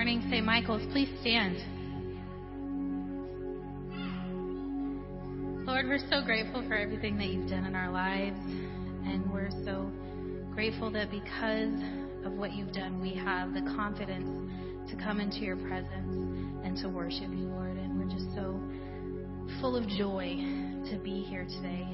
morning, St. Michael's, please stand. Lord, we're so grateful for everything that you've done in our lives, and we're so grateful that because of what you've done, we have the confidence to come into your presence and to worship you, Lord. And we're just so full of joy to be here today.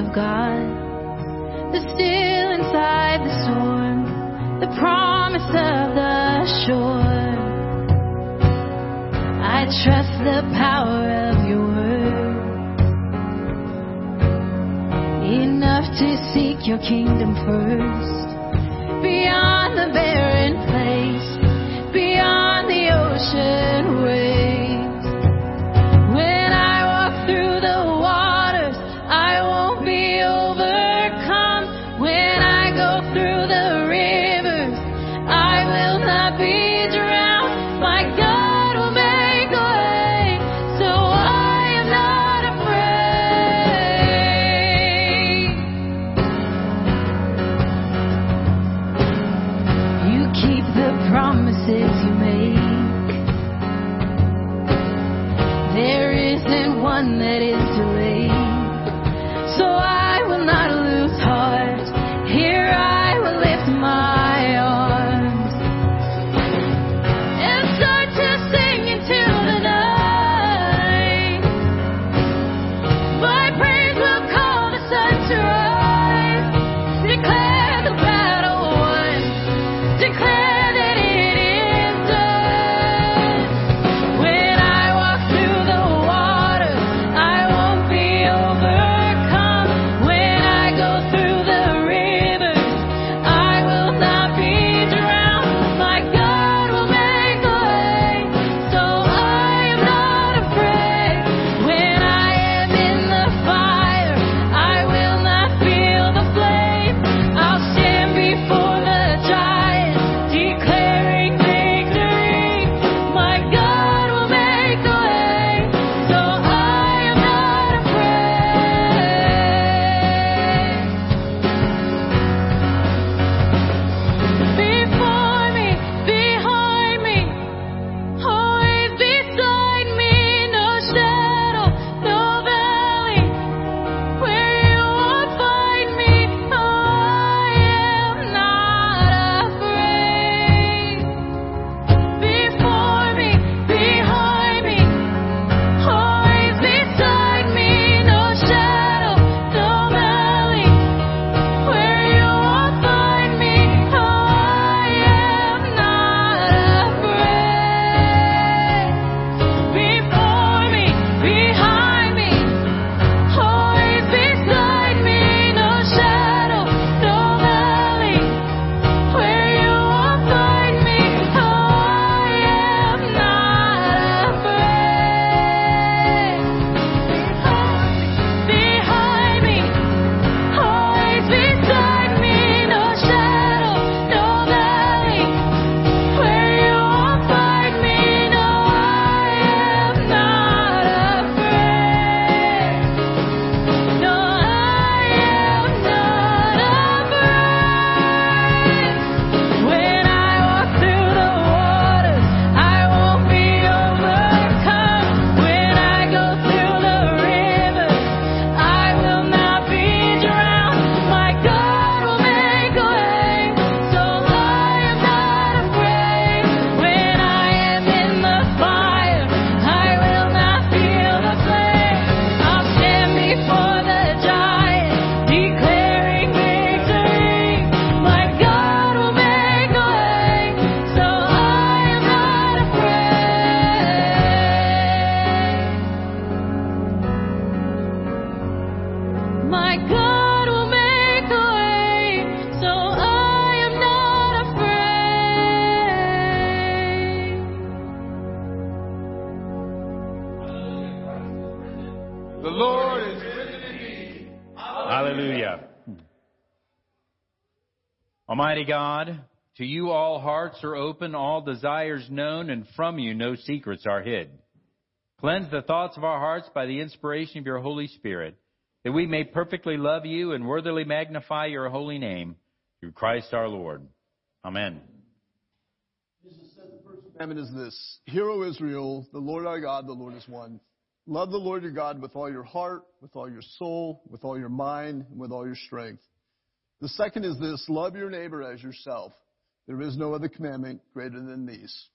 of God. Almighty God, to you all hearts are open, all desires known, and from you no secrets are hid. Cleanse the thoughts of our hearts by the inspiration of your Holy Spirit, that we may perfectly love you and worthily magnify your holy name, through Christ our Lord. Amen. The commandment is this Hear, O Israel, the Lord our God, the Lord is one. Love the Lord your God with all your heart, with all your soul, with all your mind, and with all your strength. The second is this love your neighbor as yourself. There is no other commandment greater than these.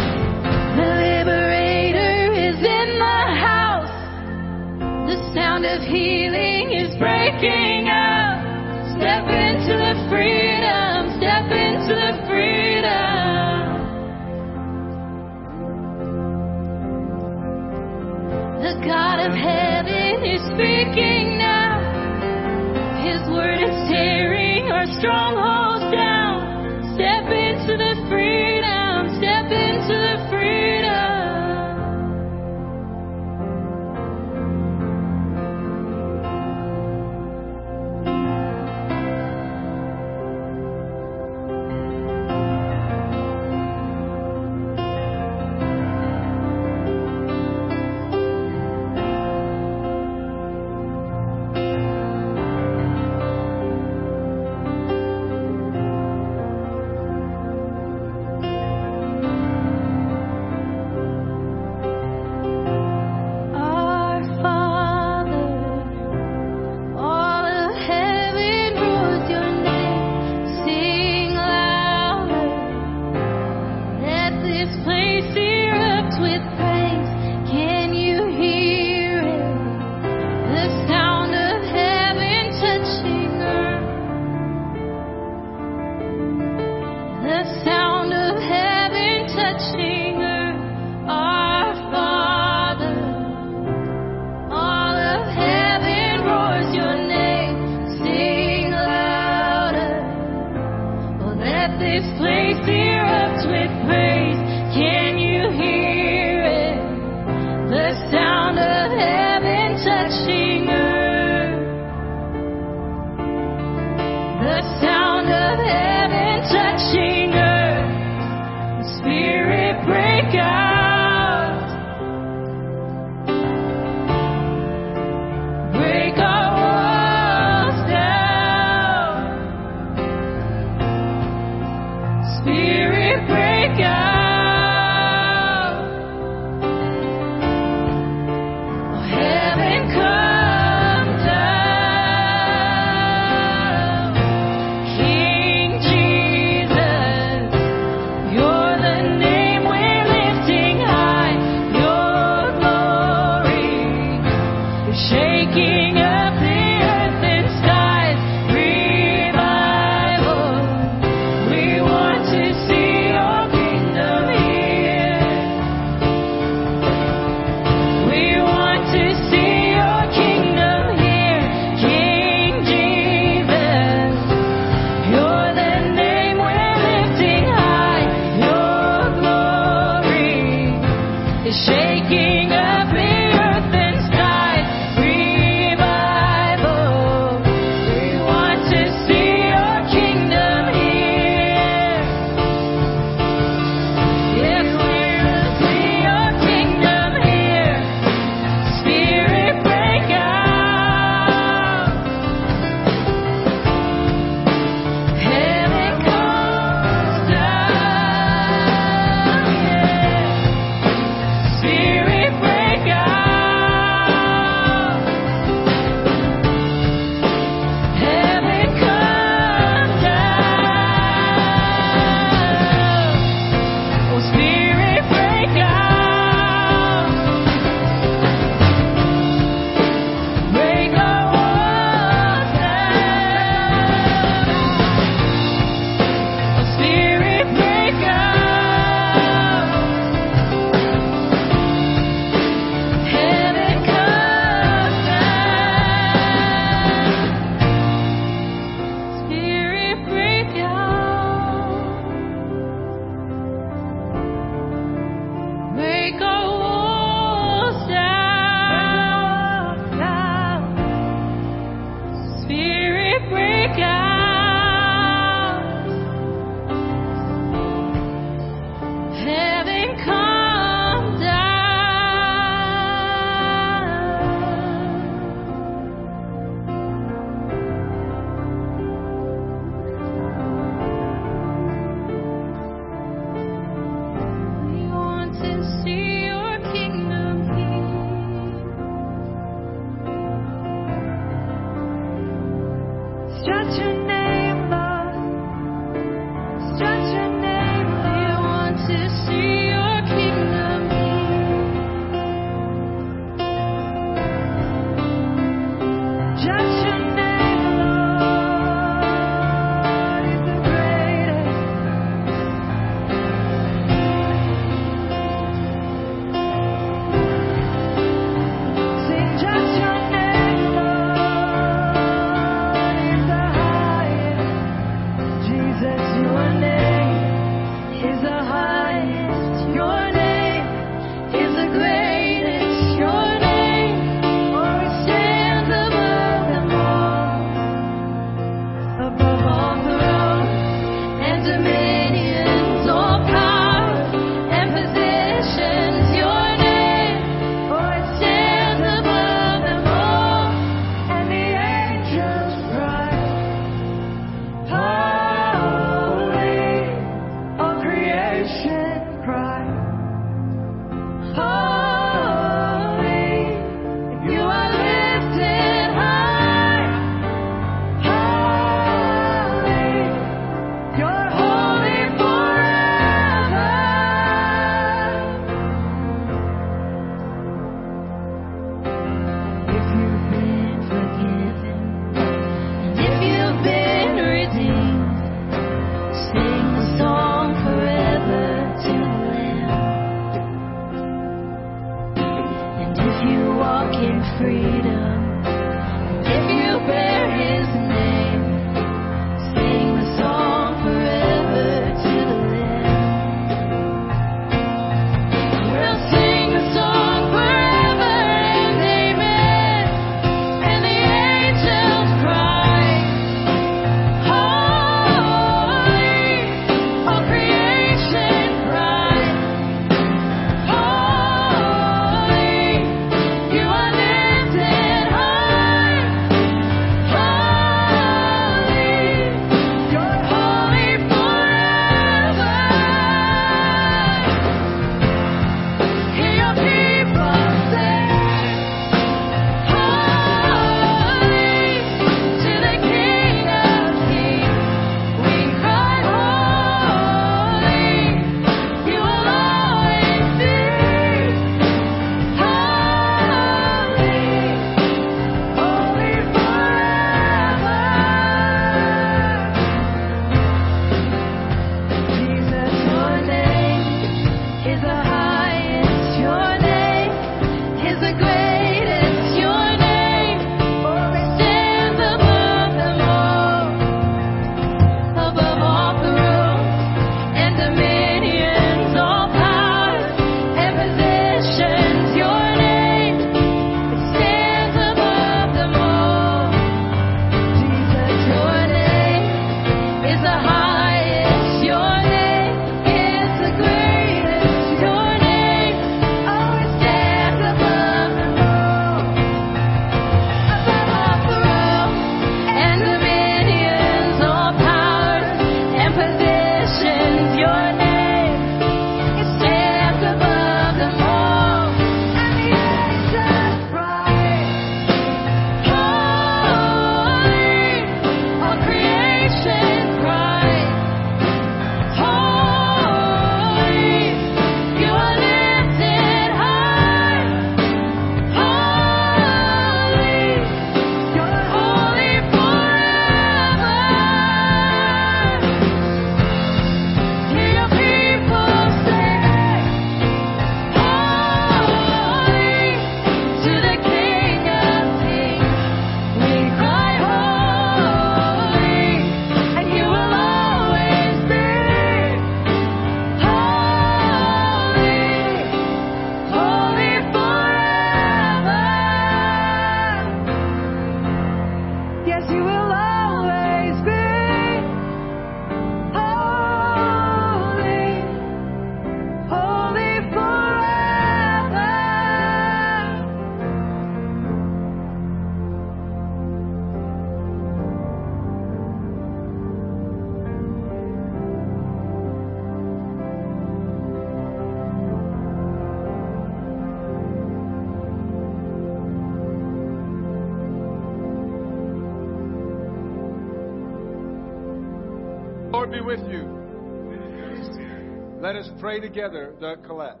Pray together the collect.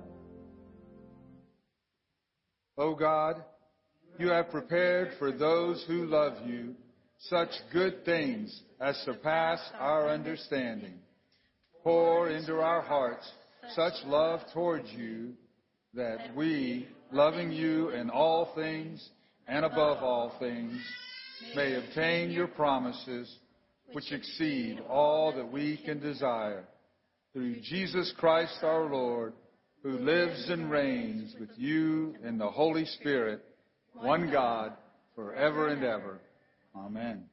O God, you have prepared for those who love you such good things as surpass our understanding. Pour into our hearts such love towards you that we, loving you in all things and above all things, may obtain your promises which exceed all that we can desire. Through Jesus Christ our Lord, who lives and reigns with you in the Holy Spirit, one God, forever and ever. Amen.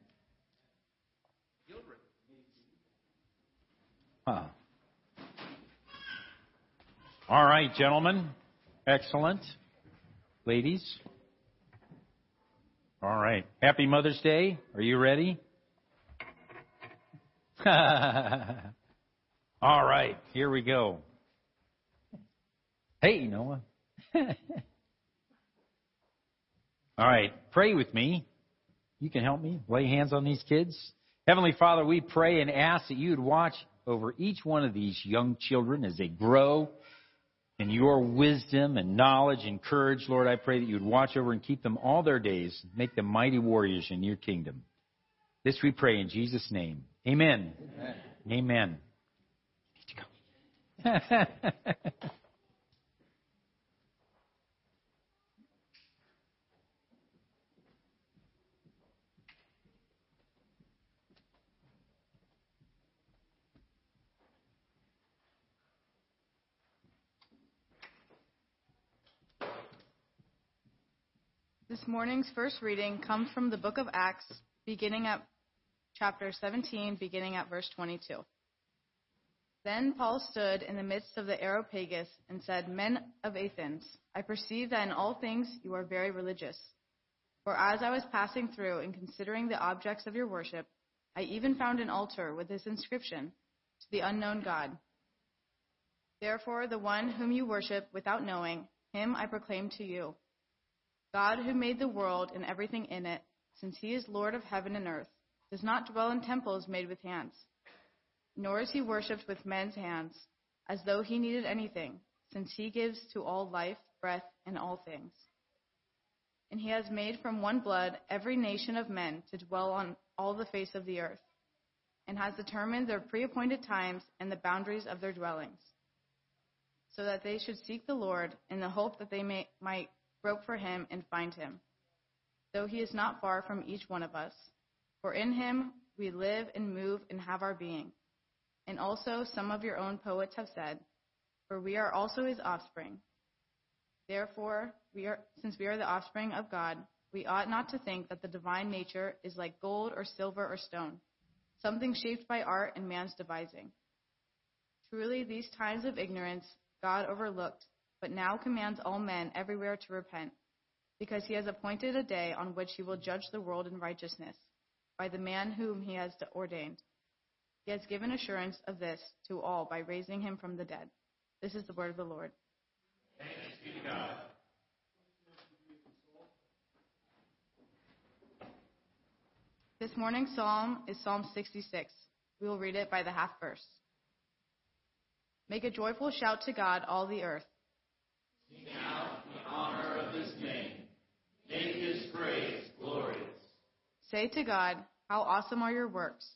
Huh. All right, gentlemen. Excellent. Ladies. All right. Happy Mother's Day. Are you ready? All right. Here we go. Hey, Noah. All right. Pray with me. You can help me lay hands on these kids. Heavenly Father, we pray and ask that you would watch over each one of these young children as they grow in your wisdom and knowledge and courage. Lord, I pray that you would watch over and keep them all their days, make them mighty warriors in your kingdom. This we pray in Jesus' name. Amen. Amen. Amen. This morning's first reading comes from the book of Acts, beginning at chapter 17, beginning at verse 22. Then Paul stood in the midst of the Areopagus and said, Men of Athens, I perceive that in all things you are very religious. For as I was passing through and considering the objects of your worship, I even found an altar with this inscription To the unknown God. Therefore, the one whom you worship without knowing, him I proclaim to you. God, who made the world and everything in it, since he is Lord of heaven and earth, does not dwell in temples made with hands. Nor is he worshipped with men's hands, as though he needed anything, since he gives to all life, breath, and all things. And he has made from one blood every nation of men to dwell on all the face of the earth, and has determined their pre-appointed times and the boundaries of their dwellings, so that they should seek the Lord in the hope that they may, might grope for him and find him, though he is not far from each one of us. For in him we live and move and have our being. And also some of your own poets have said, For we are also his offspring. Therefore, we are, since we are the offspring of God, we ought not to think that the divine nature is like gold or silver or stone, something shaped by art and man's devising. Truly, these times of ignorance God overlooked but now commands all men everywhere to repent, because he has appointed a day on which he will judge the world in righteousness by the man whom he has ordained. He has given assurance of this to all by raising him from the dead. This is the word of the Lord. Thanks be to God. This morning's psalm is Psalm 66. We will read it by the half verse. Make a joyful shout to God, all the earth. Sing out the honor of his name. Make his praise glorious. Say to God, How awesome are your works!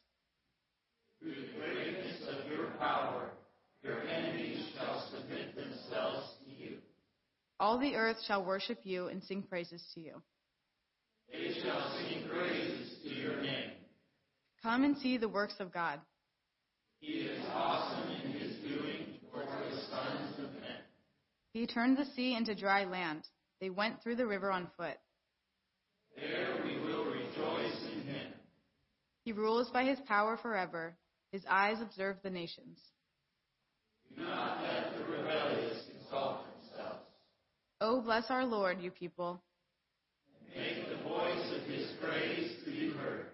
Through the greatness of your power, your enemies shall submit themselves to you. All the earth shall worship you and sing praises to you. They shall sing praises to your name. Come and see the works of God. He is awesome in his doing toward the sons of men. He turned the sea into dry land. They went through the river on foot. There we will rejoice in him. He rules by his power forever. His eyes observe the nations. Do not let the rebellious exalt themselves. Oh, bless our Lord, you people. And Make the voice of his praise be heard,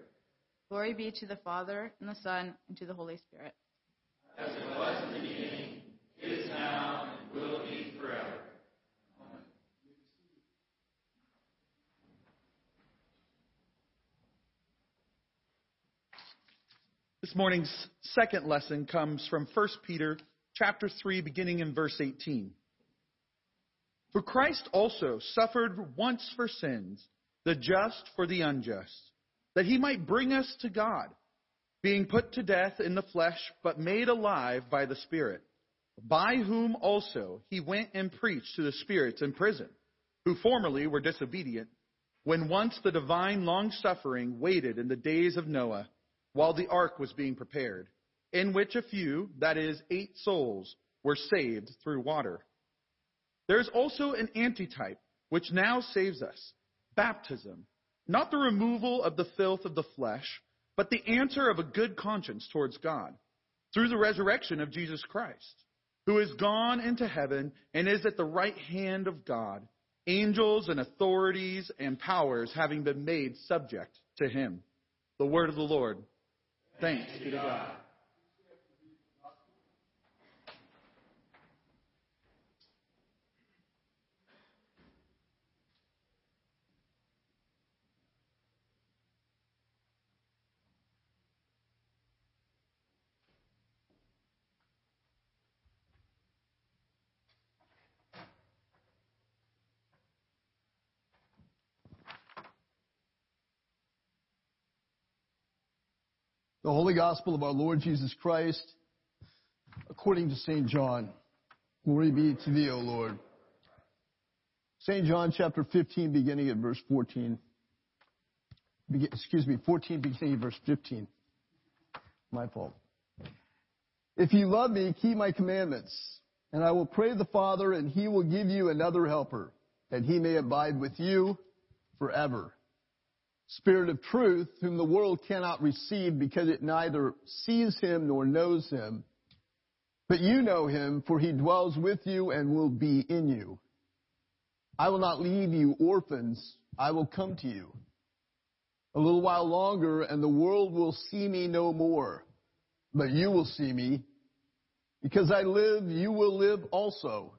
Glory be to the Father, and the Son, and to the Holy Spirit. as it was in the beginning, is now, and will be forever. This morning's second lesson comes from 1 Peter chapter 3 beginning in verse 18. For Christ also suffered once for sins, the just for the unjust, that he might bring us to God, being put to death in the flesh, but made alive by the Spirit, by whom also he went and preached to the spirits in prison, who formerly were disobedient, when once the divine long suffering waited in the days of Noah, while the ark was being prepared, in which a few, that is, eight souls, were saved through water. There is also an antitype which now saves us baptism, not the removal of the filth of the flesh, but the answer of a good conscience towards God, through the resurrection of Jesus Christ, who is gone into heaven and is at the right hand of God, angels and authorities and powers having been made subject to him. The word of the Lord. Thanks be to God. The Holy Gospel of our Lord Jesus Christ, according to St. John. Glory be to thee, O Lord. St. John chapter 15, beginning at verse 14. Be- excuse me, 14, beginning at verse 15. My fault. If you love me, keep my commandments, and I will pray the Father, and he will give you another helper, that he may abide with you forever. Spirit of truth, whom the world cannot receive because it neither sees him nor knows him. But you know him, for he dwells with you and will be in you. I will not leave you orphans, I will come to you. A little while longer, and the world will see me no more. But you will see me. Because I live, you will live also.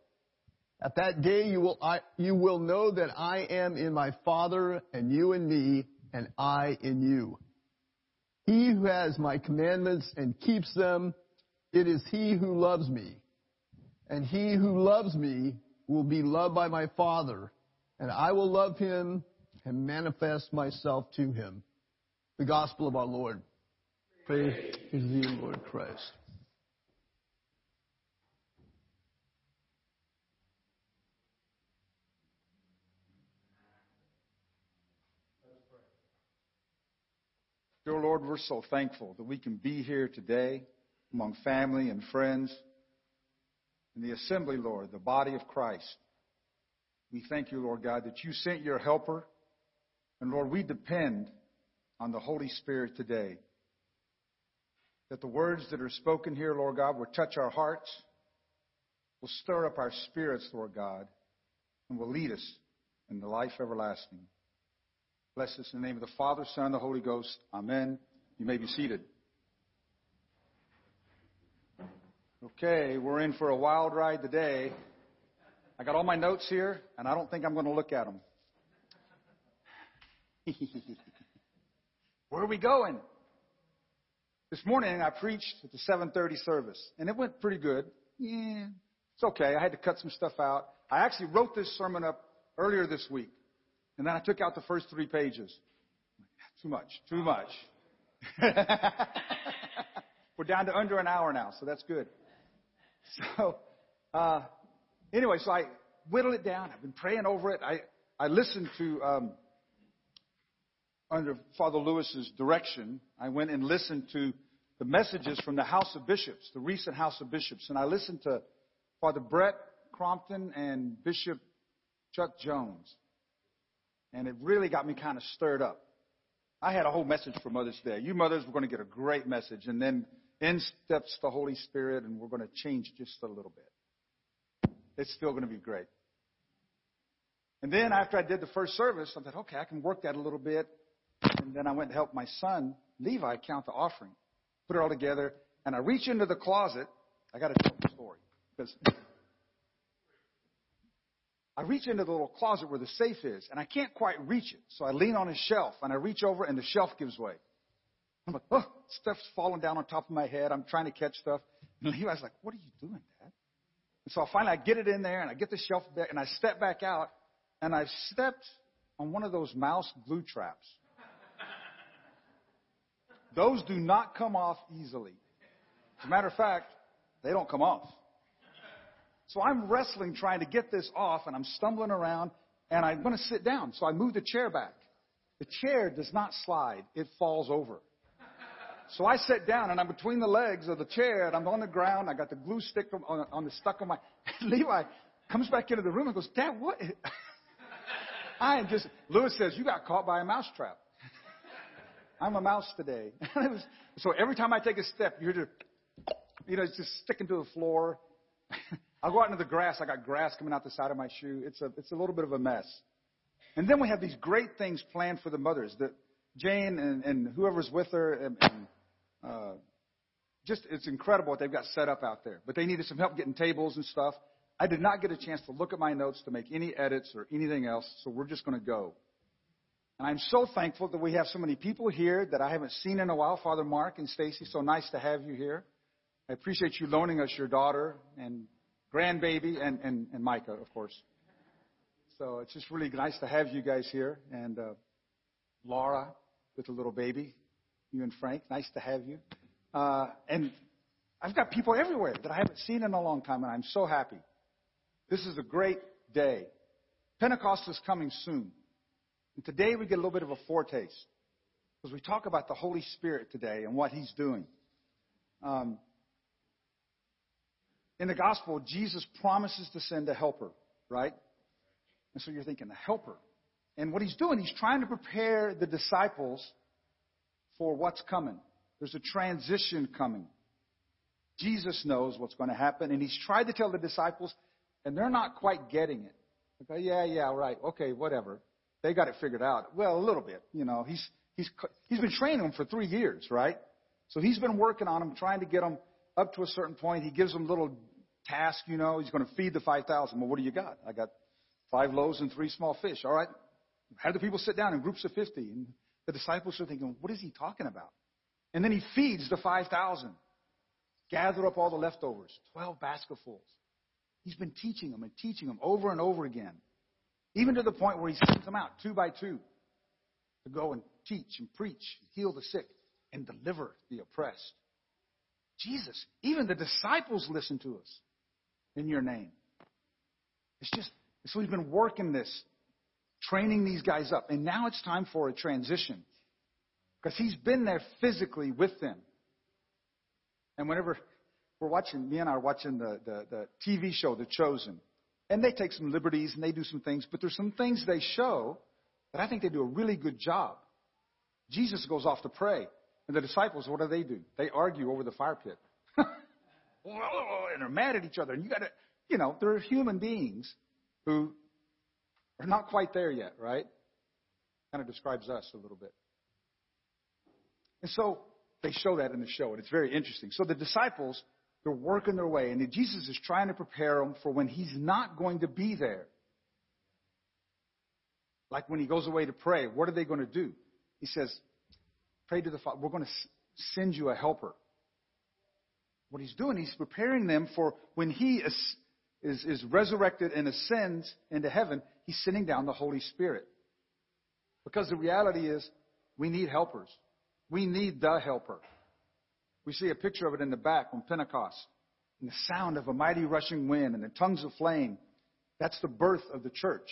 At that day you will, I, you will know that I am in my Father, and you in me, and I in you. He who has my commandments and keeps them, it is he who loves me. And he who loves me will be loved by my Father, and I will love him and manifest myself to him. The gospel of our Lord. Praise to thee, Lord Christ. Dear Lord, we're so thankful that we can be here today among family and friends in the assembly, Lord, the body of Christ. We thank you, Lord God, that you sent your helper. And Lord, we depend on the Holy Spirit today. That the words that are spoken here, Lord God, will touch our hearts, will stir up our spirits, Lord God, and will lead us in the life everlasting. Bless us in the name of the Father, Son, and the Holy Ghost. Amen. You may be seated. Okay, we're in for a wild ride today. I got all my notes here, and I don't think I'm going to look at them. Where are we going? This morning I preached at the 7:30 service, and it went pretty good. Yeah, it's okay. I had to cut some stuff out. I actually wrote this sermon up earlier this week. And then I took out the first three pages. Too much, too much. We're down to under an hour now, so that's good. So, uh, anyway, so I whittled it down. I've been praying over it. I, I listened to, um, under Father Lewis's direction, I went and listened to the messages from the House of Bishops, the recent House of Bishops. And I listened to Father Brett Crompton and Bishop Chuck Jones and it really got me kind of stirred up. I had a whole message for Mother's Day. You mothers were going to get a great message, and then in steps the Holy Spirit, and we're going to change just a little bit. It's still going to be great. And then after I did the first service, I thought, okay, I can work that a little bit. And then I went to help my son, Levi, count the offering, put it all together, and I reach into the closet. I got to tell the story because I reach into the little closet where the safe is, and I can't quite reach it. So I lean on a shelf, and I reach over, and the shelf gives way. I'm like, oh, stuff's falling down on top of my head. I'm trying to catch stuff. And Levi's like, what are you doing, Dad? And so I finally I get it in there and I get the shelf back and I step back out and I've stepped on one of those mouse glue traps. Those do not come off easily. As a matter of fact, they don't come off. So I'm wrestling trying to get this off and I'm stumbling around and I'm going to sit down. So I move the chair back. The chair does not slide. It falls over. So I sit down and I'm between the legs of the chair and I'm on the ground. I got the glue stick on, on the stuck on my. Levi comes back into the room and goes, Dad, what? I am just. Lewis says, You got caught by a mouse trap. I'm a mouse today. so every time I take a step, you're just, you know, it's just sticking to the floor. I'll go out into the grass. I got grass coming out the side of my shoe. It's a, it's a little bit of a mess. And then we have these great things planned for the mothers. That Jane and, and whoever's with her, and, and uh, just it's incredible what they've got set up out there. But they needed some help getting tables and stuff. I did not get a chance to look at my notes to make any edits or anything else, so we're just going to go. And I'm so thankful that we have so many people here that I haven't seen in a while. Father Mark and Stacy, so nice to have you here. I appreciate you loaning us your daughter and grandbaby and, and, and Micah, of course. So it's just really nice to have you guys here. And uh, Laura with the little baby, you and Frank, nice to have you. Uh, and I've got people everywhere that I haven't seen in a long time, and I'm so happy. This is a great day. Pentecost is coming soon. And today we get a little bit of a foretaste. Because we talk about the Holy Spirit today and what He's doing. Um, in the gospel, Jesus promises to send a helper, right? And so you're thinking, a helper. And what he's doing, he's trying to prepare the disciples for what's coming. There's a transition coming. Jesus knows what's going to happen, and he's tried to tell the disciples, and they're not quite getting it. Okay, yeah, yeah, right. Okay, whatever. They got it figured out. Well, a little bit. You know, he's he's he's been training them for three years, right? So he's been working on them, trying to get them up to a certain point. He gives them little task, you know. He's going to feed the five thousand. Well, what do you got? I got five loaves and three small fish. All right. Have the people sit down in groups of fifty, and the disciples are thinking, what is he talking about? And then he feeds the five thousand. Gather up all the leftovers, twelve basketfuls. He's been teaching them and teaching them over and over again. Even to the point where he sends them out two by two to go and teach and preach, and heal the sick, and deliver the oppressed. Jesus, even the disciples listen to us in your name. It's just, so he's been working this, training these guys up. And now it's time for a transition. Because he's been there physically with them. And whenever we're watching, Mia and I are watching the, the, the TV show, The Chosen. And they take some liberties and they do some things, but there's some things they show that I think they do a really good job. Jesus goes off to pray, and the disciples, what do they do? They argue over the fire pit. And they're mad at each other. And you gotta, you know, they're human beings who are not quite there yet, right? Kind of describes us a little bit. And so they show that in the show, and it's very interesting. So the disciples they're working their way, and Jesus is trying to prepare them for when He's not going to be there. Like when He goes away to pray, what are they going to do? He says, Pray to the Father. We're going to send you a helper. What He's doing, He's preparing them for when He is, is, is resurrected and ascends into heaven, He's sending down the Holy Spirit. Because the reality is, we need helpers. We need the helper. We see a picture of it in the back on Pentecost. And the sound of a mighty rushing wind and the tongues of flame. That's the birth of the church.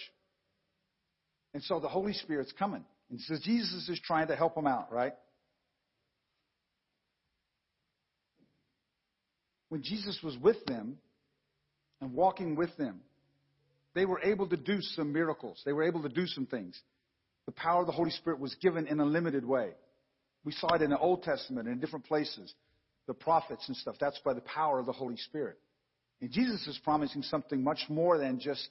And so the Holy Spirit's coming. And so Jesus is trying to help them out, right? When Jesus was with them and walking with them, they were able to do some miracles. They were able to do some things. The power of the Holy Spirit was given in a limited way. We saw it in the Old Testament and in different places. The prophets and stuff. That's by the power of the Holy Spirit. And Jesus is promising something much more than just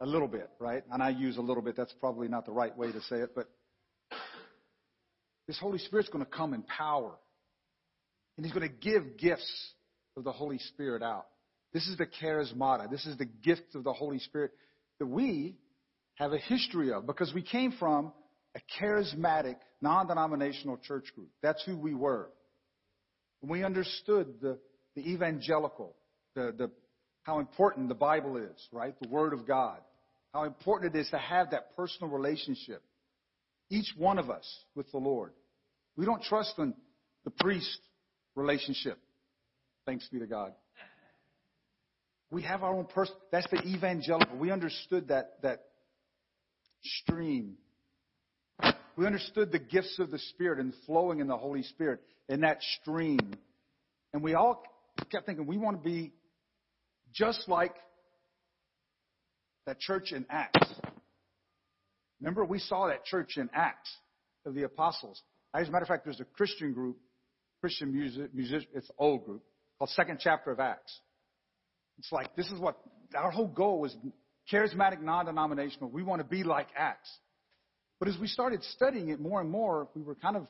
a little bit, right? And I use a little bit. That's probably not the right way to say it, but this Holy Spirit's going to come in power. And He's going to give gifts of the Holy Spirit out. This is the charismata. This is the gift of the Holy Spirit that we have a history of because we came from a charismatic, non-denominational church group. That's who we were. We understood the, the evangelical, the, the, how important the Bible is, right? The Word of God. How important it is to have that personal relationship. Each one of us with the Lord. We don't trust in the priest relationship. Thanks be to God. We have our own person. That's the evangelical. We understood that, that stream. We understood the gifts of the Spirit and flowing in the Holy Spirit in that stream. And we all kept thinking we want to be just like that church in Acts. Remember, we saw that church in Acts of the apostles. As a matter of fact, there's a Christian group, Christian music, music it's an old group, called Second Chapter of Acts. It's like, this is what our whole goal was charismatic, non denominational. We want to be like Acts. But as we started studying it more and more, we were kind of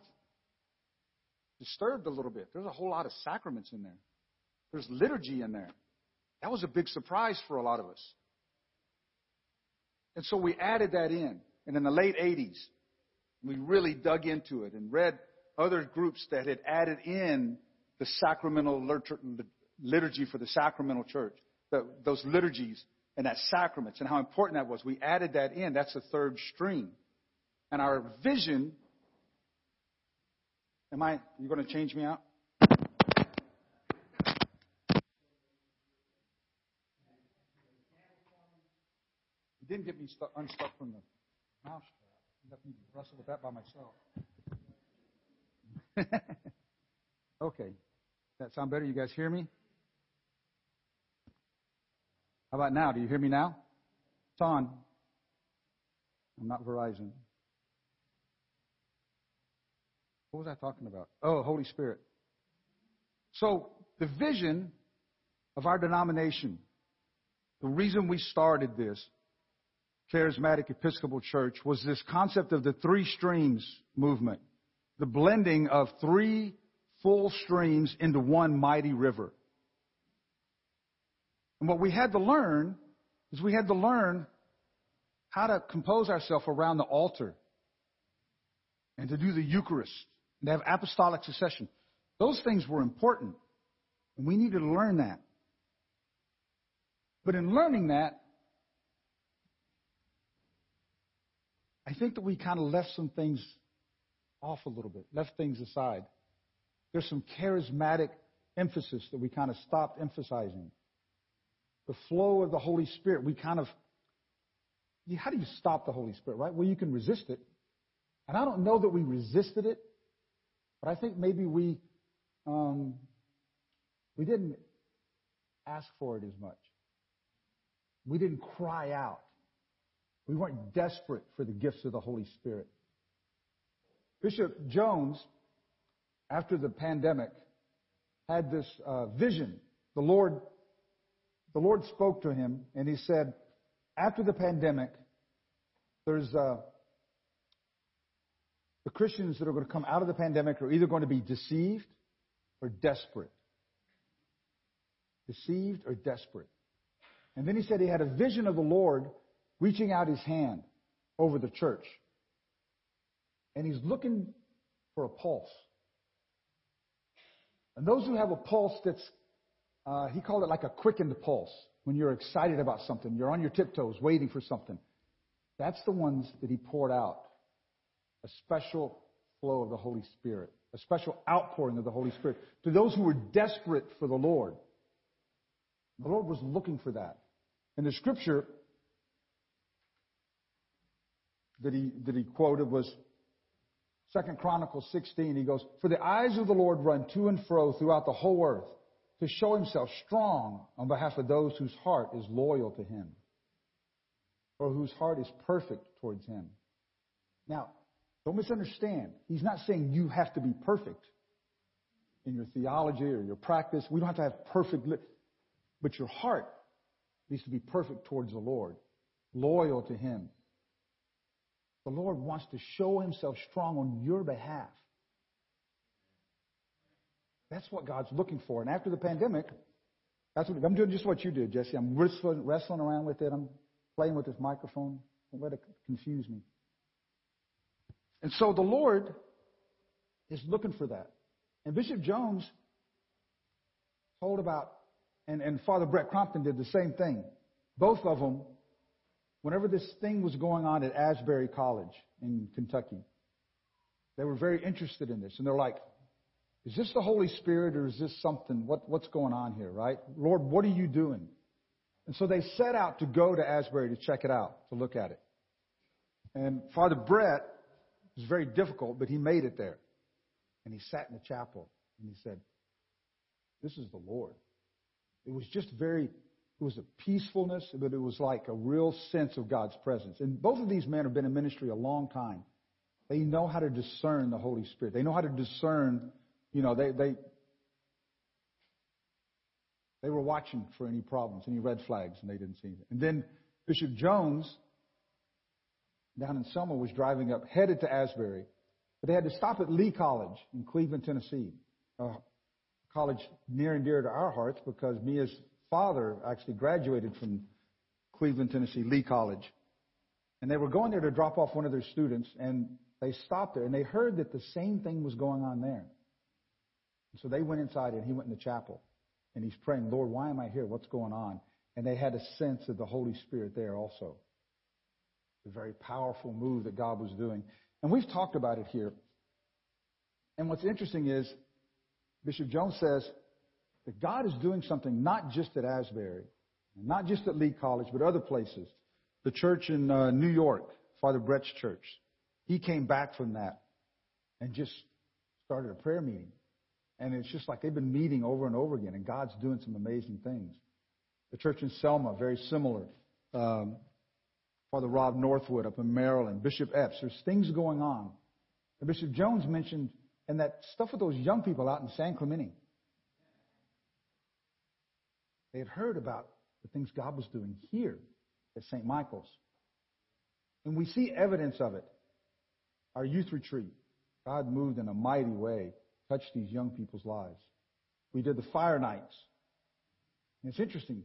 disturbed a little bit. There's a whole lot of sacraments in there, there's liturgy in there. That was a big surprise for a lot of us. And so we added that in. And in the late 80s, we really dug into it and read other groups that had added in the sacramental liturgy for the sacramental church, the, those liturgies and that sacraments and how important that was. We added that in. That's the third stream. And our vision. Am I? You going to change me out? You didn't get me stuck, unstuck from the mouse trap. You left me wrestle with that by myself. okay. That sound better? You guys hear me? How about now? Do you hear me now? It's on. I'm not Verizon. What was I talking about? Oh, Holy Spirit. So, the vision of our denomination, the reason we started this charismatic Episcopal Church was this concept of the three streams movement, the blending of three full streams into one mighty river. And what we had to learn is we had to learn how to compose ourselves around the altar and to do the Eucharist and to have apostolic succession. Those things were important, and we needed to learn that. But in learning that, I think that we kind of left some things off a little bit, left things aside. There's some charismatic emphasis that we kind of stopped emphasizing. The flow of the Holy Spirit, we kind of, how do you stop the Holy Spirit, right? Well, you can resist it. And I don't know that we resisted it, but I think maybe we, um, we didn't ask for it as much. We didn't cry out. We weren't desperate for the gifts of the Holy Spirit. Bishop Jones, after the pandemic, had this uh, vision. The Lord, the Lord spoke to him, and he said, after the pandemic, there's uh, the Christians that are going to come out of the pandemic are either going to be deceived or desperate. Deceived or desperate. And then he said he had a vision of the Lord reaching out his hand over the church. And he's looking for a pulse. And those who have a pulse that's, uh, he called it like a quickened pulse. When you're excited about something, you're on your tiptoes waiting for something. That's the ones that he poured out. A special flow of the Holy Spirit, a special outpouring of the Holy Spirit to those who were desperate for the Lord. The Lord was looking for that. And the scripture that he, that he quoted was Second Chronicles 16. He goes, For the eyes of the Lord run to and fro throughout the whole earth to show himself strong on behalf of those whose heart is loyal to him or whose heart is perfect towards him. Now, don't misunderstand. He's not saying you have to be perfect in your theology or your practice. We don't have to have perfect, li- but your heart needs to be perfect towards the Lord, loyal to him. The Lord wants to show himself strong on your behalf. That's what God's looking for. And after the pandemic, that's what I'm doing just what you did, Jesse. I'm wrestling, wrestling around with it. I'm playing with this microphone. Don't let it confuse me. And so the Lord is looking for that. And Bishop Jones told about, and, and Father Brett Crompton did the same thing. Both of them, whenever this thing was going on at Asbury College in Kentucky, they were very interested in this. And they're like, is this the Holy Spirit or is this something? What, what's going on here, right? Lord, what are you doing? And so they set out to go to Asbury to check it out, to look at it. And Father Brett was very difficult, but he made it there. And he sat in the chapel and he said, This is the Lord. It was just very, it was a peacefulness, but it was like a real sense of God's presence. And both of these men have been in ministry a long time. They know how to discern the Holy Spirit. They know how to discern, you know, they, they, they were watching for any problems, any red flags, and they didn't see it. And then Bishop Jones down in Selma was driving up, headed to Asbury, but they had to stop at Lee College in Cleveland, Tennessee, a college near and dear to our hearts because Mia's father actually graduated from Cleveland, Tennessee, Lee College. And they were going there to drop off one of their students, and they stopped there, and they heard that the same thing was going on there. So they went inside, and he went in the chapel, and he's praying, Lord, why am I here? What's going on? And they had a sense of the Holy Spirit there also. A very powerful move that God was doing. And we've talked about it here. And what's interesting is, Bishop Jones says that God is doing something not just at Asbury, not just at Lee College, but other places. The church in uh, New York, Father Brett's church, he came back from that and just started a prayer meeting. And it's just like they've been meeting over and over again, and God's doing some amazing things. The church in Selma, very similar. Um, Father Rob Northwood up in Maryland, Bishop Epps. There's things going on. And Bishop Jones mentioned, and that stuff with those young people out in San Clemente. They had heard about the things God was doing here at St. Michael's. And we see evidence of it. Our youth retreat, God moved in a mighty way, touched these young people's lives. We did the fire nights. And it's interesting.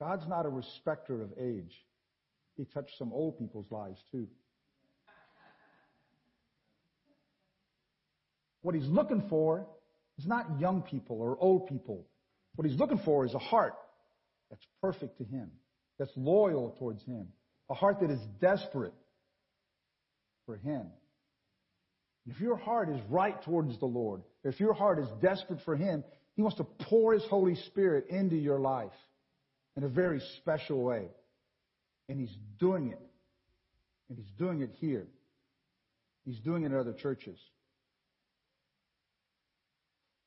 God's not a respecter of age. He touched some old people's lives too. What he's looking for is not young people or old people. What he's looking for is a heart that's perfect to him, that's loyal towards him, a heart that is desperate for him. If your heart is right towards the Lord, if your heart is desperate for him, he wants to pour his Holy Spirit into your life in a very special way. And he's doing it. And he's doing it here. He's doing it in other churches.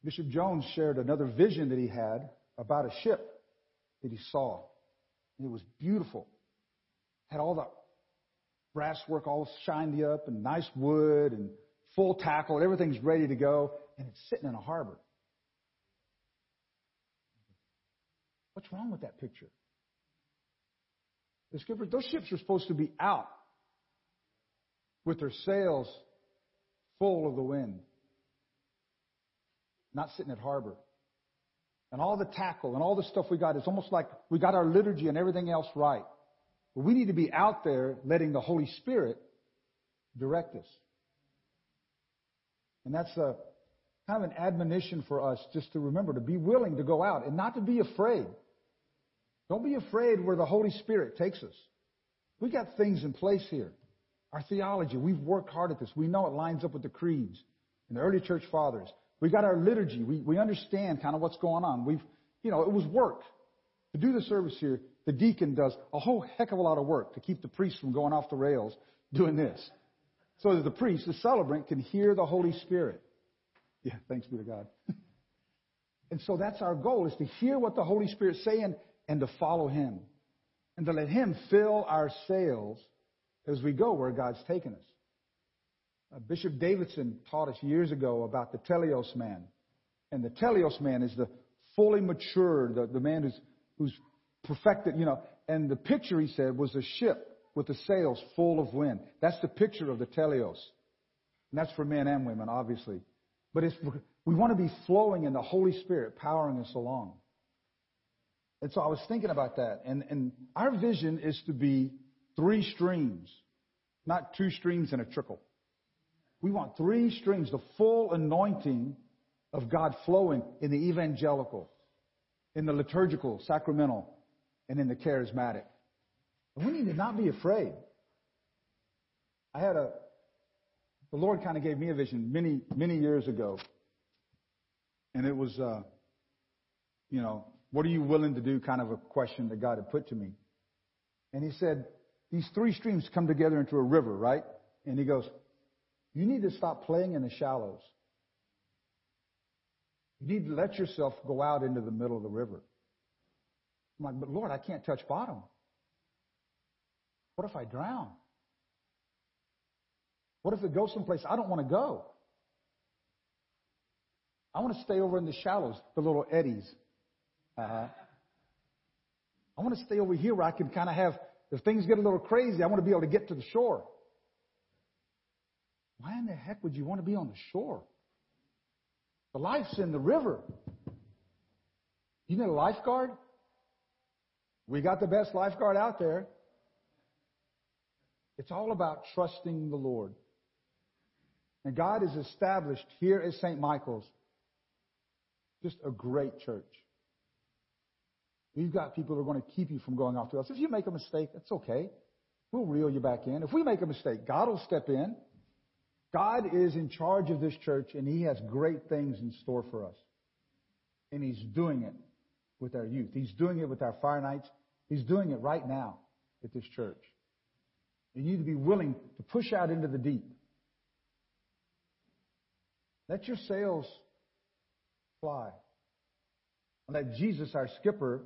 Bishop Jones shared another vision that he had about a ship that he saw. It was beautiful. Had all the brass work all shined up and nice wood and full tackle. and Everything's ready to go. And it's sitting in a harbor. What's wrong with that picture? The skipper, those ships are supposed to be out with their sails full of the wind, not sitting at harbor. And all the tackle and all the stuff we got, it's almost like we got our liturgy and everything else right. But we need to be out there letting the Holy Spirit direct us. And that's a kind of an admonition for us just to remember to be willing to go out and not to be afraid. Don't be afraid where the Holy Spirit takes us. We got things in place here. Our theology, we've worked hard at this. We know it lines up with the creeds and the early church fathers. We got our liturgy. We, we understand kind of what's going on. We've, you know, it was work. To do the service here, the deacon does a whole heck of a lot of work to keep the priest from going off the rails doing this. So that the priest, the celebrant, can hear the Holy Spirit. Yeah, thanks be to God. and so that's our goal, is to hear what the Holy Spirit's saying and to follow Him. And to let Him fill our sails as we go where God's taken us. Uh, Bishop Davidson taught us years ago about the teleos man. And the teleos man is the fully mature, the, the man who's, who's perfected, you know. And the picture, he said, was a ship with the sails full of wind. That's the picture of the teleos. And that's for men and women, obviously. But it's, we want to be flowing in the Holy Spirit, powering us along. And so I was thinking about that. And, and our vision is to be three streams, not two streams and a trickle. We want three streams, the full anointing of God flowing in the evangelical, in the liturgical, sacramental, and in the charismatic. And we need to not be afraid. I had a, the Lord kind of gave me a vision many, many years ago. And it was, uh, you know, what are you willing to do kind of a question that God had put to me. And he said, these three streams come together into a river, right? And he goes, you need to stop playing in the shallows. You need to let yourself go out into the middle of the river. I'm like, but Lord, I can't touch bottom. What if I drown? What if it goes someplace I don't want to go? I want to stay over in the shallows, the little eddies. Uh-huh. I want to stay over here where I can kind of have, if things get a little crazy, I want to be able to get to the shore. Why in the heck would you want to be on the shore? The life's in the river. You need a lifeguard? We got the best lifeguard out there. It's all about trusting the Lord. And God has established here at St. Michael's just a great church. We've got people who are going to keep you from going off the rails. If you make a mistake, that's okay. We'll reel you back in. If we make a mistake, God will step in. God is in charge of this church and He has great things in store for us. And He's doing it with our youth. He's doing it with our fire nights. He's doing it right now at this church. You need to be willing to push out into the deep. Let your sails fly. Let Jesus, our skipper,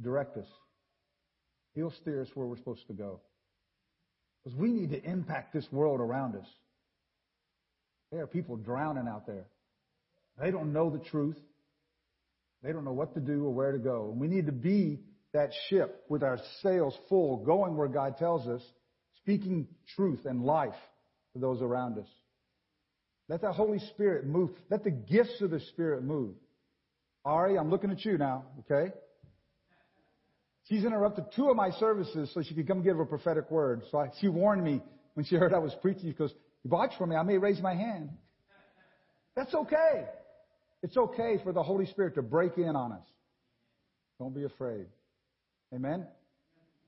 direct us. He'll steer us where we're supposed to go. Because we need to impact this world around us. There are people drowning out there. They don't know the truth. They don't know what to do or where to go. And we need to be that ship with our sails full, going where God tells us, speaking truth and life to those around us. Let the Holy Spirit move. Let the gifts of the Spirit move. Ari, I'm looking at you now, okay? She's interrupted two of my services so she could come give a prophetic word. So I, she warned me when she heard I was preaching. Goes, you watch for me. I may raise my hand. That's okay. It's okay for the Holy Spirit to break in on us. Don't be afraid. Amen?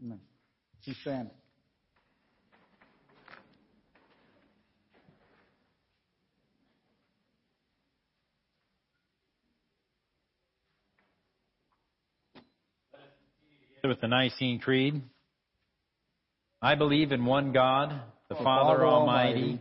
Amen. Please stand. with the Nicene Creed. I believe in one God, the The Father Father Almighty,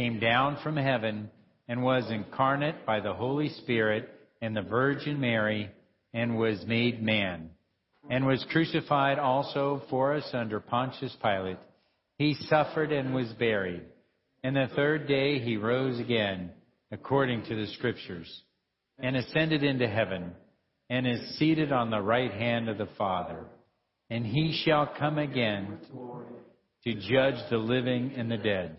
came down from heaven and was incarnate by the Holy Spirit and the Virgin Mary and was made man, and was crucified also for us under Pontius Pilate. He suffered and was buried, and the third day he rose again, according to the Scriptures, and ascended into heaven, and is seated on the right hand of the Father. And he shall come again to judge the living and the dead,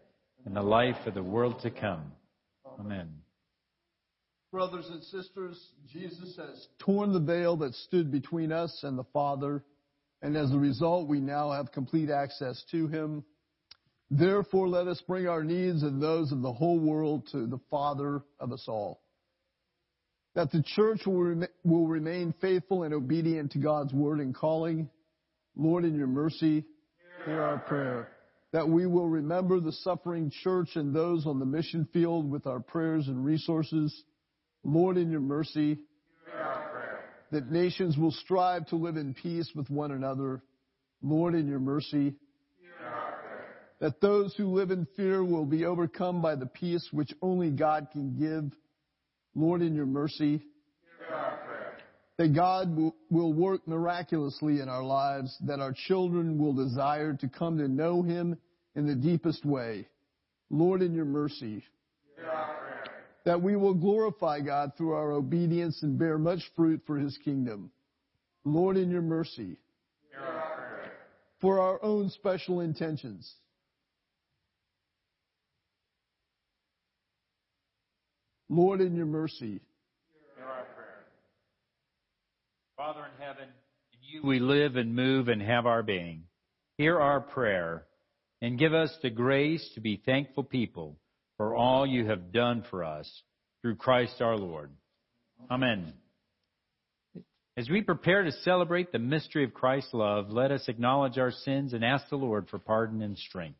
and the life of the world to come. Amen. Brothers and sisters, Jesus has torn the veil that stood between us and the Father, and as a result, we now have complete access to Him. Therefore, let us bring our needs and those of the whole world to the Father of us all. That the church will, rem- will remain faithful and obedient to God's word and calling. Lord, in your mercy, hear our prayer. That we will remember the suffering church and those on the mission field with our prayers and resources Lord, in your mercy, that nations will strive to live in peace with one another. Lord, in your mercy, that those who live in fear will be overcome by the peace which only God can give. Lord, in your mercy, that God will, work miraculously in our lives, that our children will desire to come to know Him in the deepest way. Lord, in your mercy, that we will glorify God through our obedience and bear much fruit for His kingdom. Lord, in your mercy, for our own special intentions. Lord, in your mercy. Father in heaven, in you we live and move and have our being. Hear our prayer and give us the grace to be thankful people for all you have done for us through Christ our Lord. Amen. As we prepare to celebrate the mystery of Christ's love, let us acknowledge our sins and ask the Lord for pardon and strength.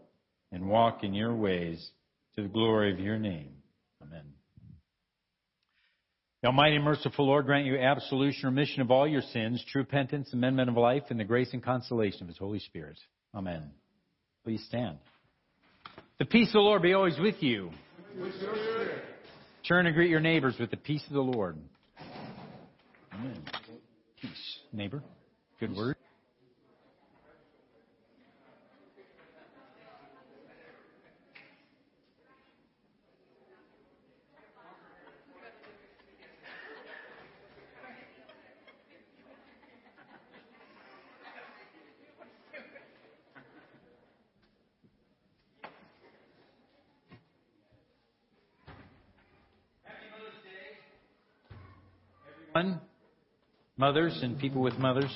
and walk in your ways to the glory of your name. Amen. The Almighty and merciful Lord grant you absolution, remission of all your sins, true repentance, amendment of life, and the grace and consolation of His Holy Spirit. Amen. Please stand. The peace of the Lord be always with you. Turn and greet your neighbors with the peace of the Lord. Amen. Peace. Neighbor, good word. Everyone, mothers and people with mothers.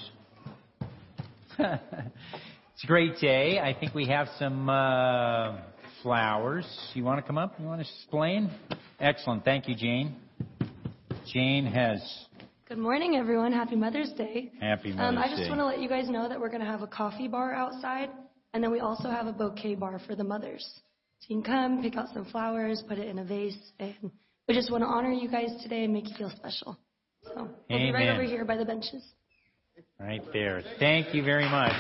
it's a great day. I think we have some uh, flowers. You want to come up? You want to explain? Excellent. Thank you, Jane. Jane has Good morning, everyone. Happy Mother's Day. happy Mother's Um, I just Day. want to let you guys know that we're going to have a coffee bar outside, and then we also have a bouquet bar for the mothers. So you can come, pick out some flowers, put it in a vase, and we just want to honor you guys today and make you feel special. So we'll be right over here by the benches. Right there. Thank you very much.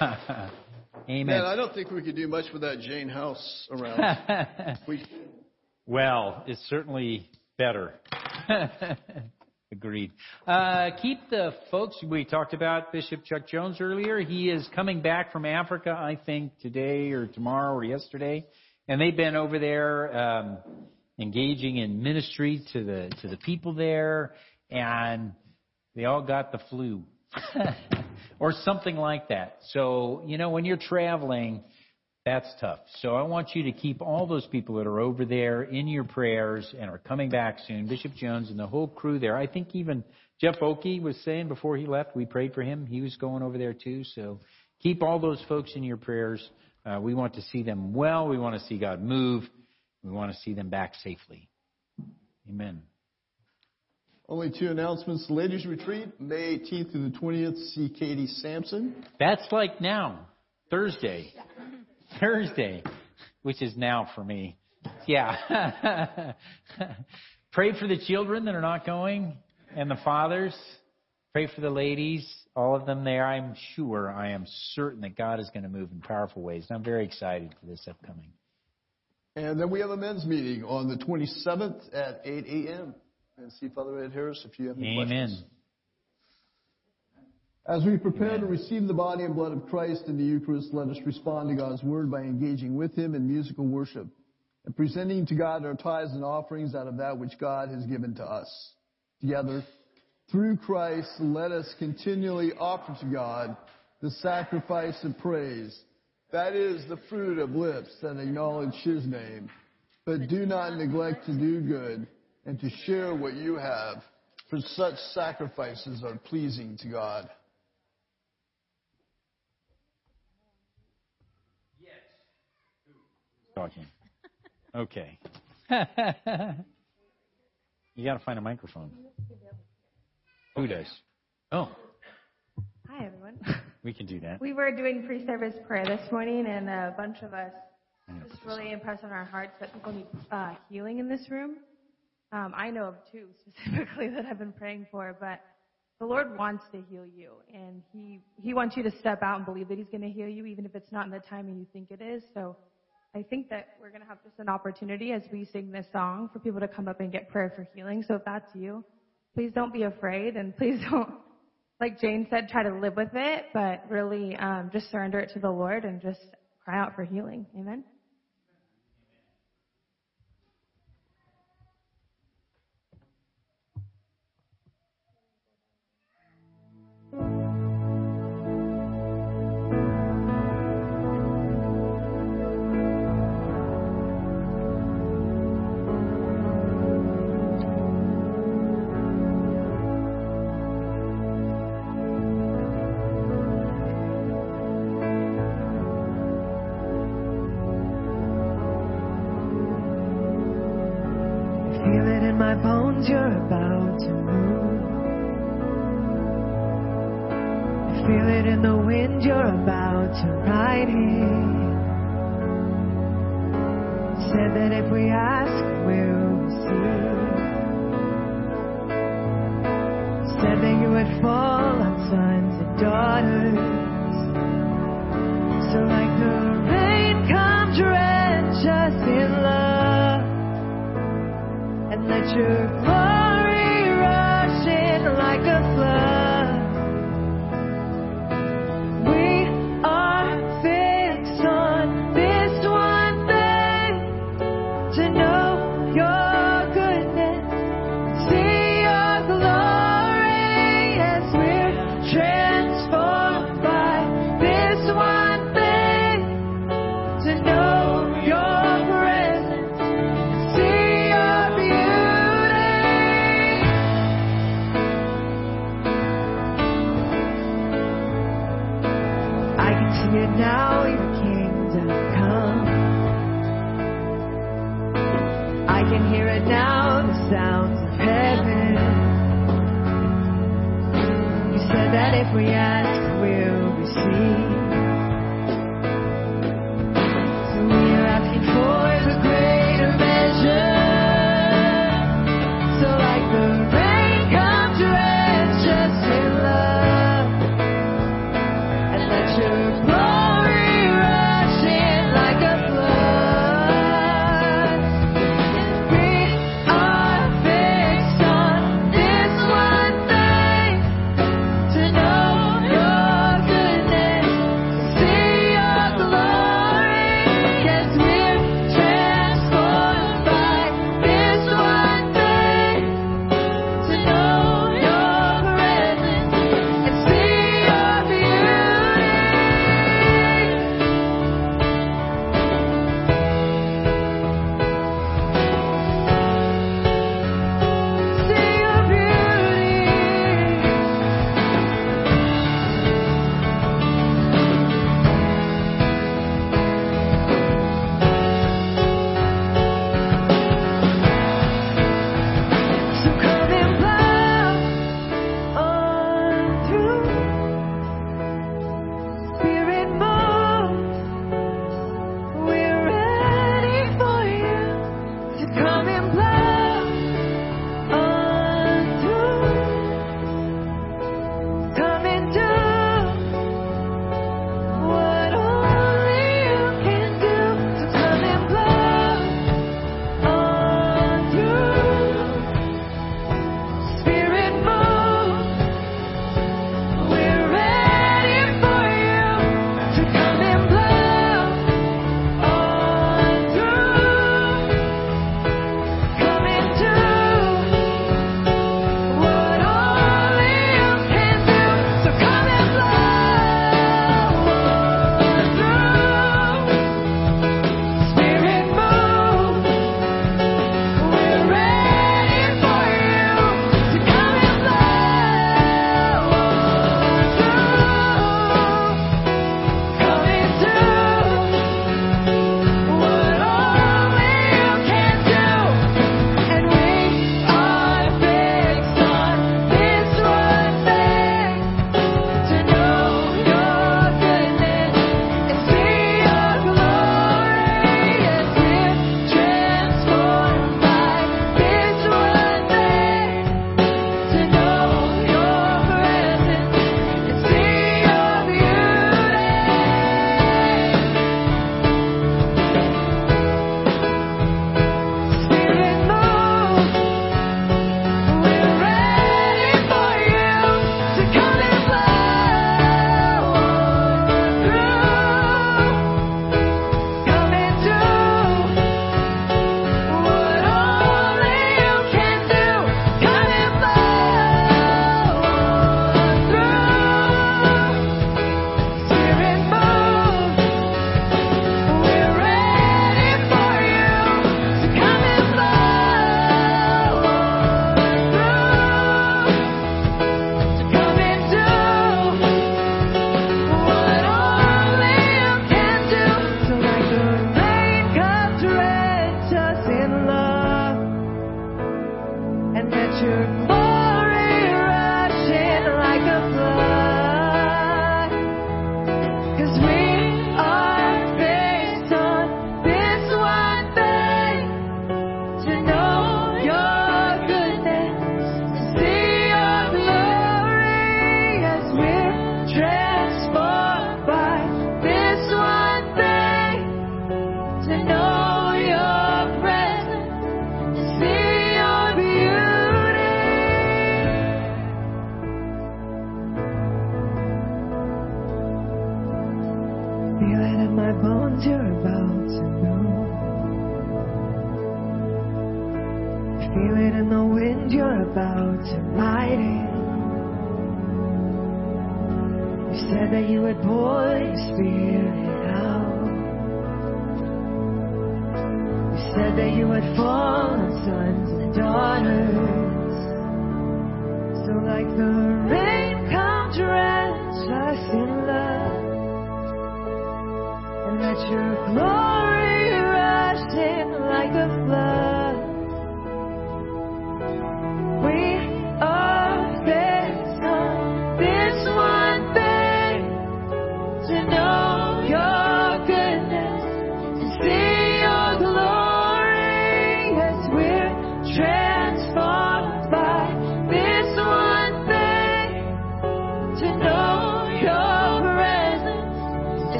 Amen. Man, I don't think we could do much with that Jane House around. we, well, it's certainly better. Agreed. Uh, keep the folks we talked about Bishop Chuck Jones earlier. He is coming back from Africa, I think today or tomorrow or yesterday, and they've been over there um, engaging in ministry to the to the people there, and they all got the flu or something like that. So you know when you're traveling. That's tough. So I want you to keep all those people that are over there in your prayers and are coming back soon. Bishop Jones and the whole crew there. I think even Jeff Oakey was saying before he left, we prayed for him. He was going over there too. So keep all those folks in your prayers. Uh, we want to see them well. We want to see God move. We want to see them back safely. Amen. only two announcements. Ladies Retreat, May 18th through the 20th. See Katie Sampson. That's like now, Thursday. Thursday, which is now for me. Yeah. Pray for the children that are not going and the fathers. Pray for the ladies, all of them there. I'm sure, I am certain that God is going to move in powerful ways. And I'm very excited for this upcoming. And then we have a men's meeting on the 27th at 8 a.m. And see Father Ed Harris if you have any Amen. questions. As we prepare to receive the body and blood of Christ in the Eucharist, let us respond to God's word by engaging with Him in musical worship and presenting to God our tithes and offerings out of that which God has given to us. Together, Through Christ, let us continually offer to God the sacrifice of praise. That is the fruit of lips that acknowledge his name. But do not neglect to do good and to share what you have, for such sacrifices are pleasing to God. Yes. Talking. Okay. you got to find a microphone. Who does? Oh, Hi, everyone. We can do that. We were doing pre-service prayer this morning, and a bunch of us just really impressed on our hearts that people need uh, healing in this room. Um, I know of two specifically that I've been praying for, but the Lord wants to heal you, and He He wants you to step out and believe that He's going to heal you, even if it's not in the timing you think it is. So, I think that we're going to have just an opportunity as we sing this song for people to come up and get prayer for healing. So, if that's you, please don't be afraid, and please don't, like Jane said, try to live with it, but really um, just surrender it to the Lord and just cry out for healing. Amen.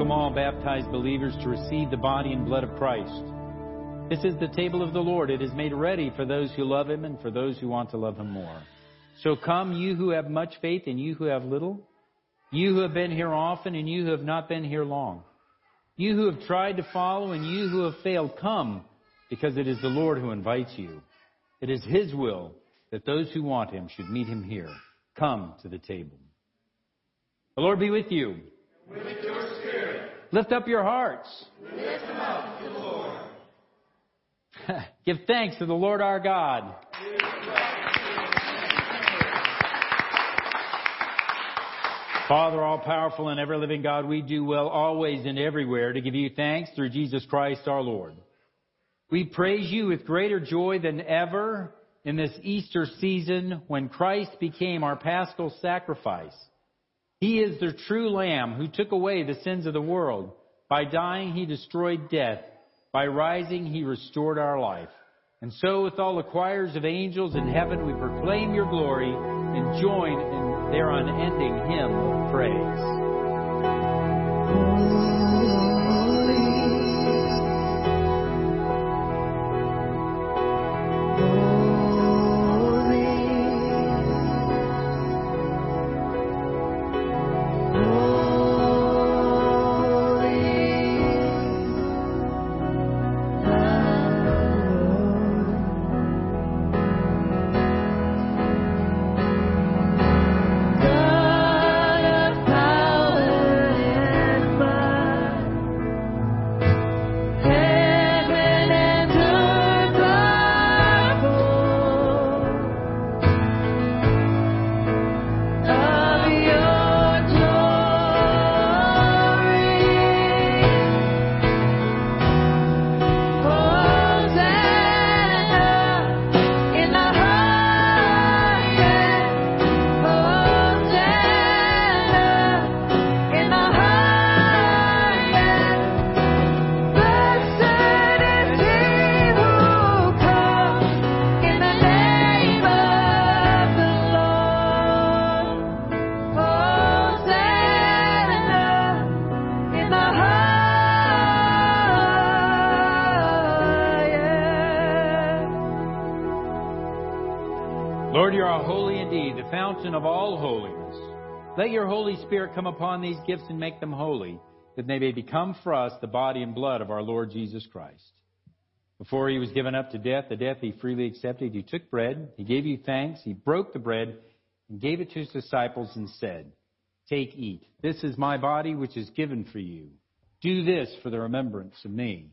Welcome all baptized believers to receive the body and blood of Christ. This is the table of the Lord. It is made ready for those who love him and for those who want to love him more. So come, you who have much faith and you who have little, you who have been here often and you who have not been here long, you who have tried to follow and you who have failed, come, because it is the Lord who invites you. It is his will that those who want him should meet him here. Come to the table. The Lord be with you. With your spirit, Lift up your hearts. lift them up to the Lord. Give thanks to the Lord our God. Father, all powerful and ever living God, we do well always and everywhere to give you thanks through Jesus Christ our Lord. We praise you with greater joy than ever in this Easter season when Christ became our paschal sacrifice. He is the true Lamb who took away the sins of the world. By dying, he destroyed death. By rising, he restored our life. And so, with all the choirs of angels in heaven, we proclaim your glory and join in their unending hymn of praise. Fountain of all holiness. Let your Holy Spirit come upon these gifts and make them holy, that they may become for us the body and blood of our Lord Jesus Christ. Before he was given up to death, the death he freely accepted, he took bread, he gave you thanks, he broke the bread, and gave it to his disciples and said, Take, eat. This is my body which is given for you. Do this for the remembrance of me.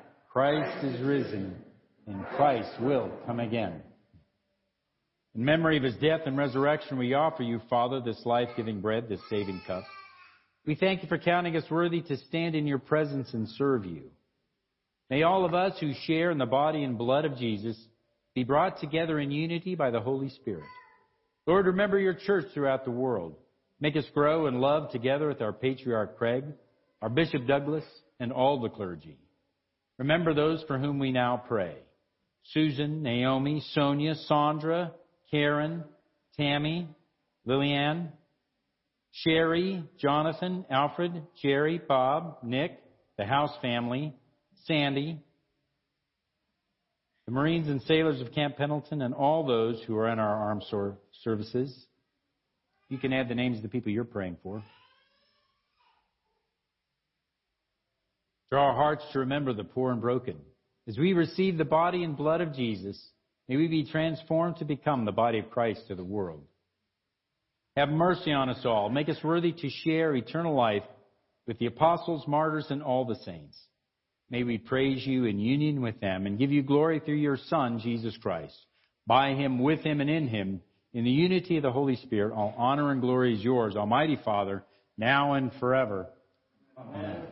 Christ is risen, and Christ will come again. In memory of his death and resurrection, we offer you, Father, this life giving bread, this saving cup. We thank you for counting us worthy to stand in your presence and serve you. May all of us who share in the body and blood of Jesus be brought together in unity by the Holy Spirit. Lord, remember your church throughout the world. Make us grow in love together with our Patriarch Craig, our Bishop Douglas, and all the clergy. Remember those for whom we now pray. Susan, Naomi, Sonia, Sandra, Karen, Tammy, Lillian, Sherry, Jonathan, Alfred, Jerry, Bob, Nick, the House family, Sandy, the Marines and sailors of Camp Pendleton, and all those who are in our armed services. You can add the names of the people you're praying for. Draw our hearts to remember the poor and broken. As we receive the body and blood of Jesus, may we be transformed to become the body of Christ to the world. Have mercy on us all. Make us worthy to share eternal life with the apostles, martyrs, and all the saints. May we praise you in union with them and give you glory through your Son, Jesus Christ. By him, with him, and in him, in the unity of the Holy Spirit, all honor and glory is yours, Almighty Father, now and forever. Amen.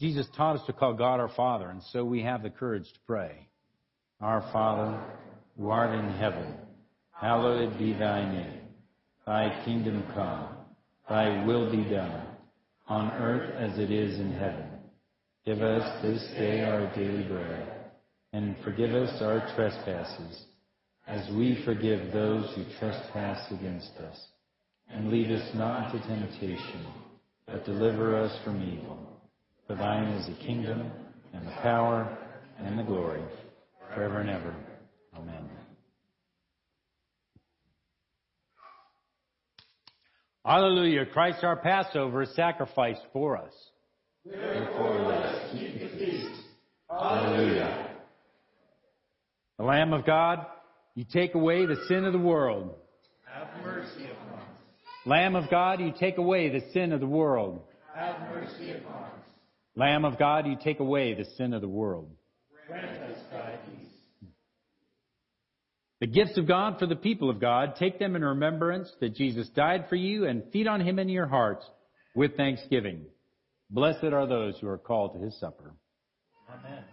Jesus taught us to call God our Father, and so we have the courage to pray. Our Father, who art in heaven, hallowed be thy name. Thy kingdom come, thy will be done, on earth as it is in heaven. Give us this day our daily bread, and forgive us our trespasses, as we forgive those who trespass against us. And lead us not into temptation, but deliver us from evil. For thine is the kingdom, and the power, and the glory, forever and ever. Amen. Hallelujah. Christ our Passover is sacrificed for us. Therefore let us keep the feast. Hallelujah. The Lamb of God, you take away the sin of the world. Have mercy upon us. Lamb of God, you take away the sin of the world. Have mercy upon us. Lamb of God, you take away the sin of the world. Grant us thy peace. The gifts of God for the people of God, take them in remembrance that Jesus died for you and feed on him in your hearts with thanksgiving. Blessed are those who are called to his supper. Amen.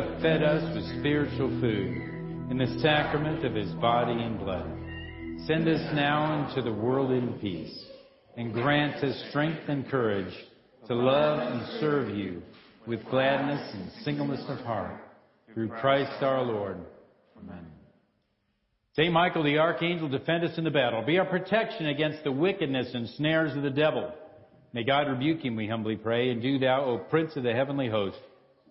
Have fed us with spiritual food in the sacrament of his body and blood. Send us now into the world in peace, and grant us strength and courage to love and serve you with gladness and singleness of heart. Through Christ our Lord. Amen. Saint Michael the Archangel, defend us in the battle. Be our protection against the wickedness and snares of the devil. May God rebuke him, we humbly pray, and do thou, O Prince of the heavenly host,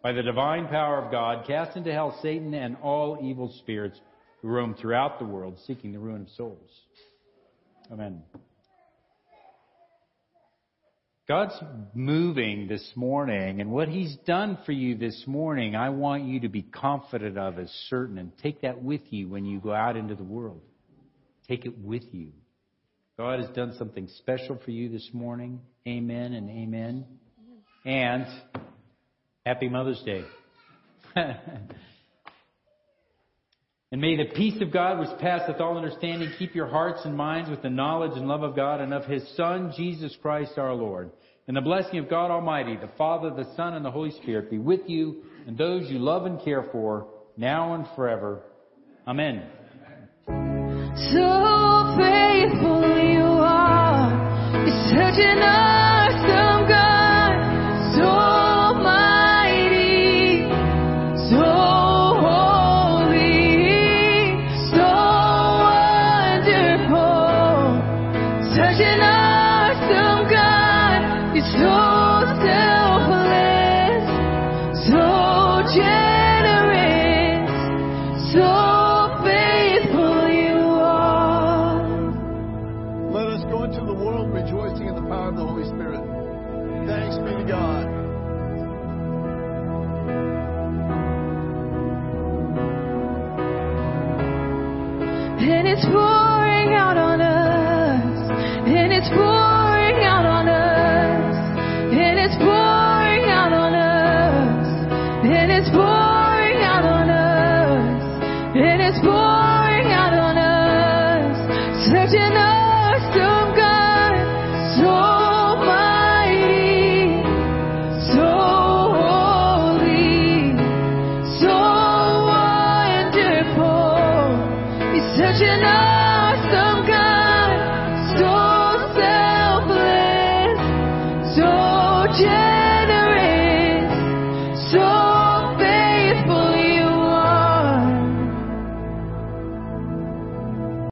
by the divine power of God, cast into hell Satan and all evil spirits who roam throughout the world seeking the ruin of souls. Amen. God's moving this morning, and what He's done for you this morning, I want you to be confident of as certain, and take that with you when you go out into the world. Take it with you. God has done something special for you this morning. Amen and amen. And happy Mother's Day. And may the peace of God, which passeth all understanding, keep your hearts and minds with the knowledge and love of God and of His Son, Jesus Christ our Lord. And the blessing of God Almighty, the Father, the Son, and the Holy Spirit be with you and those you love and care for, now and forever. Amen. So faithful you are.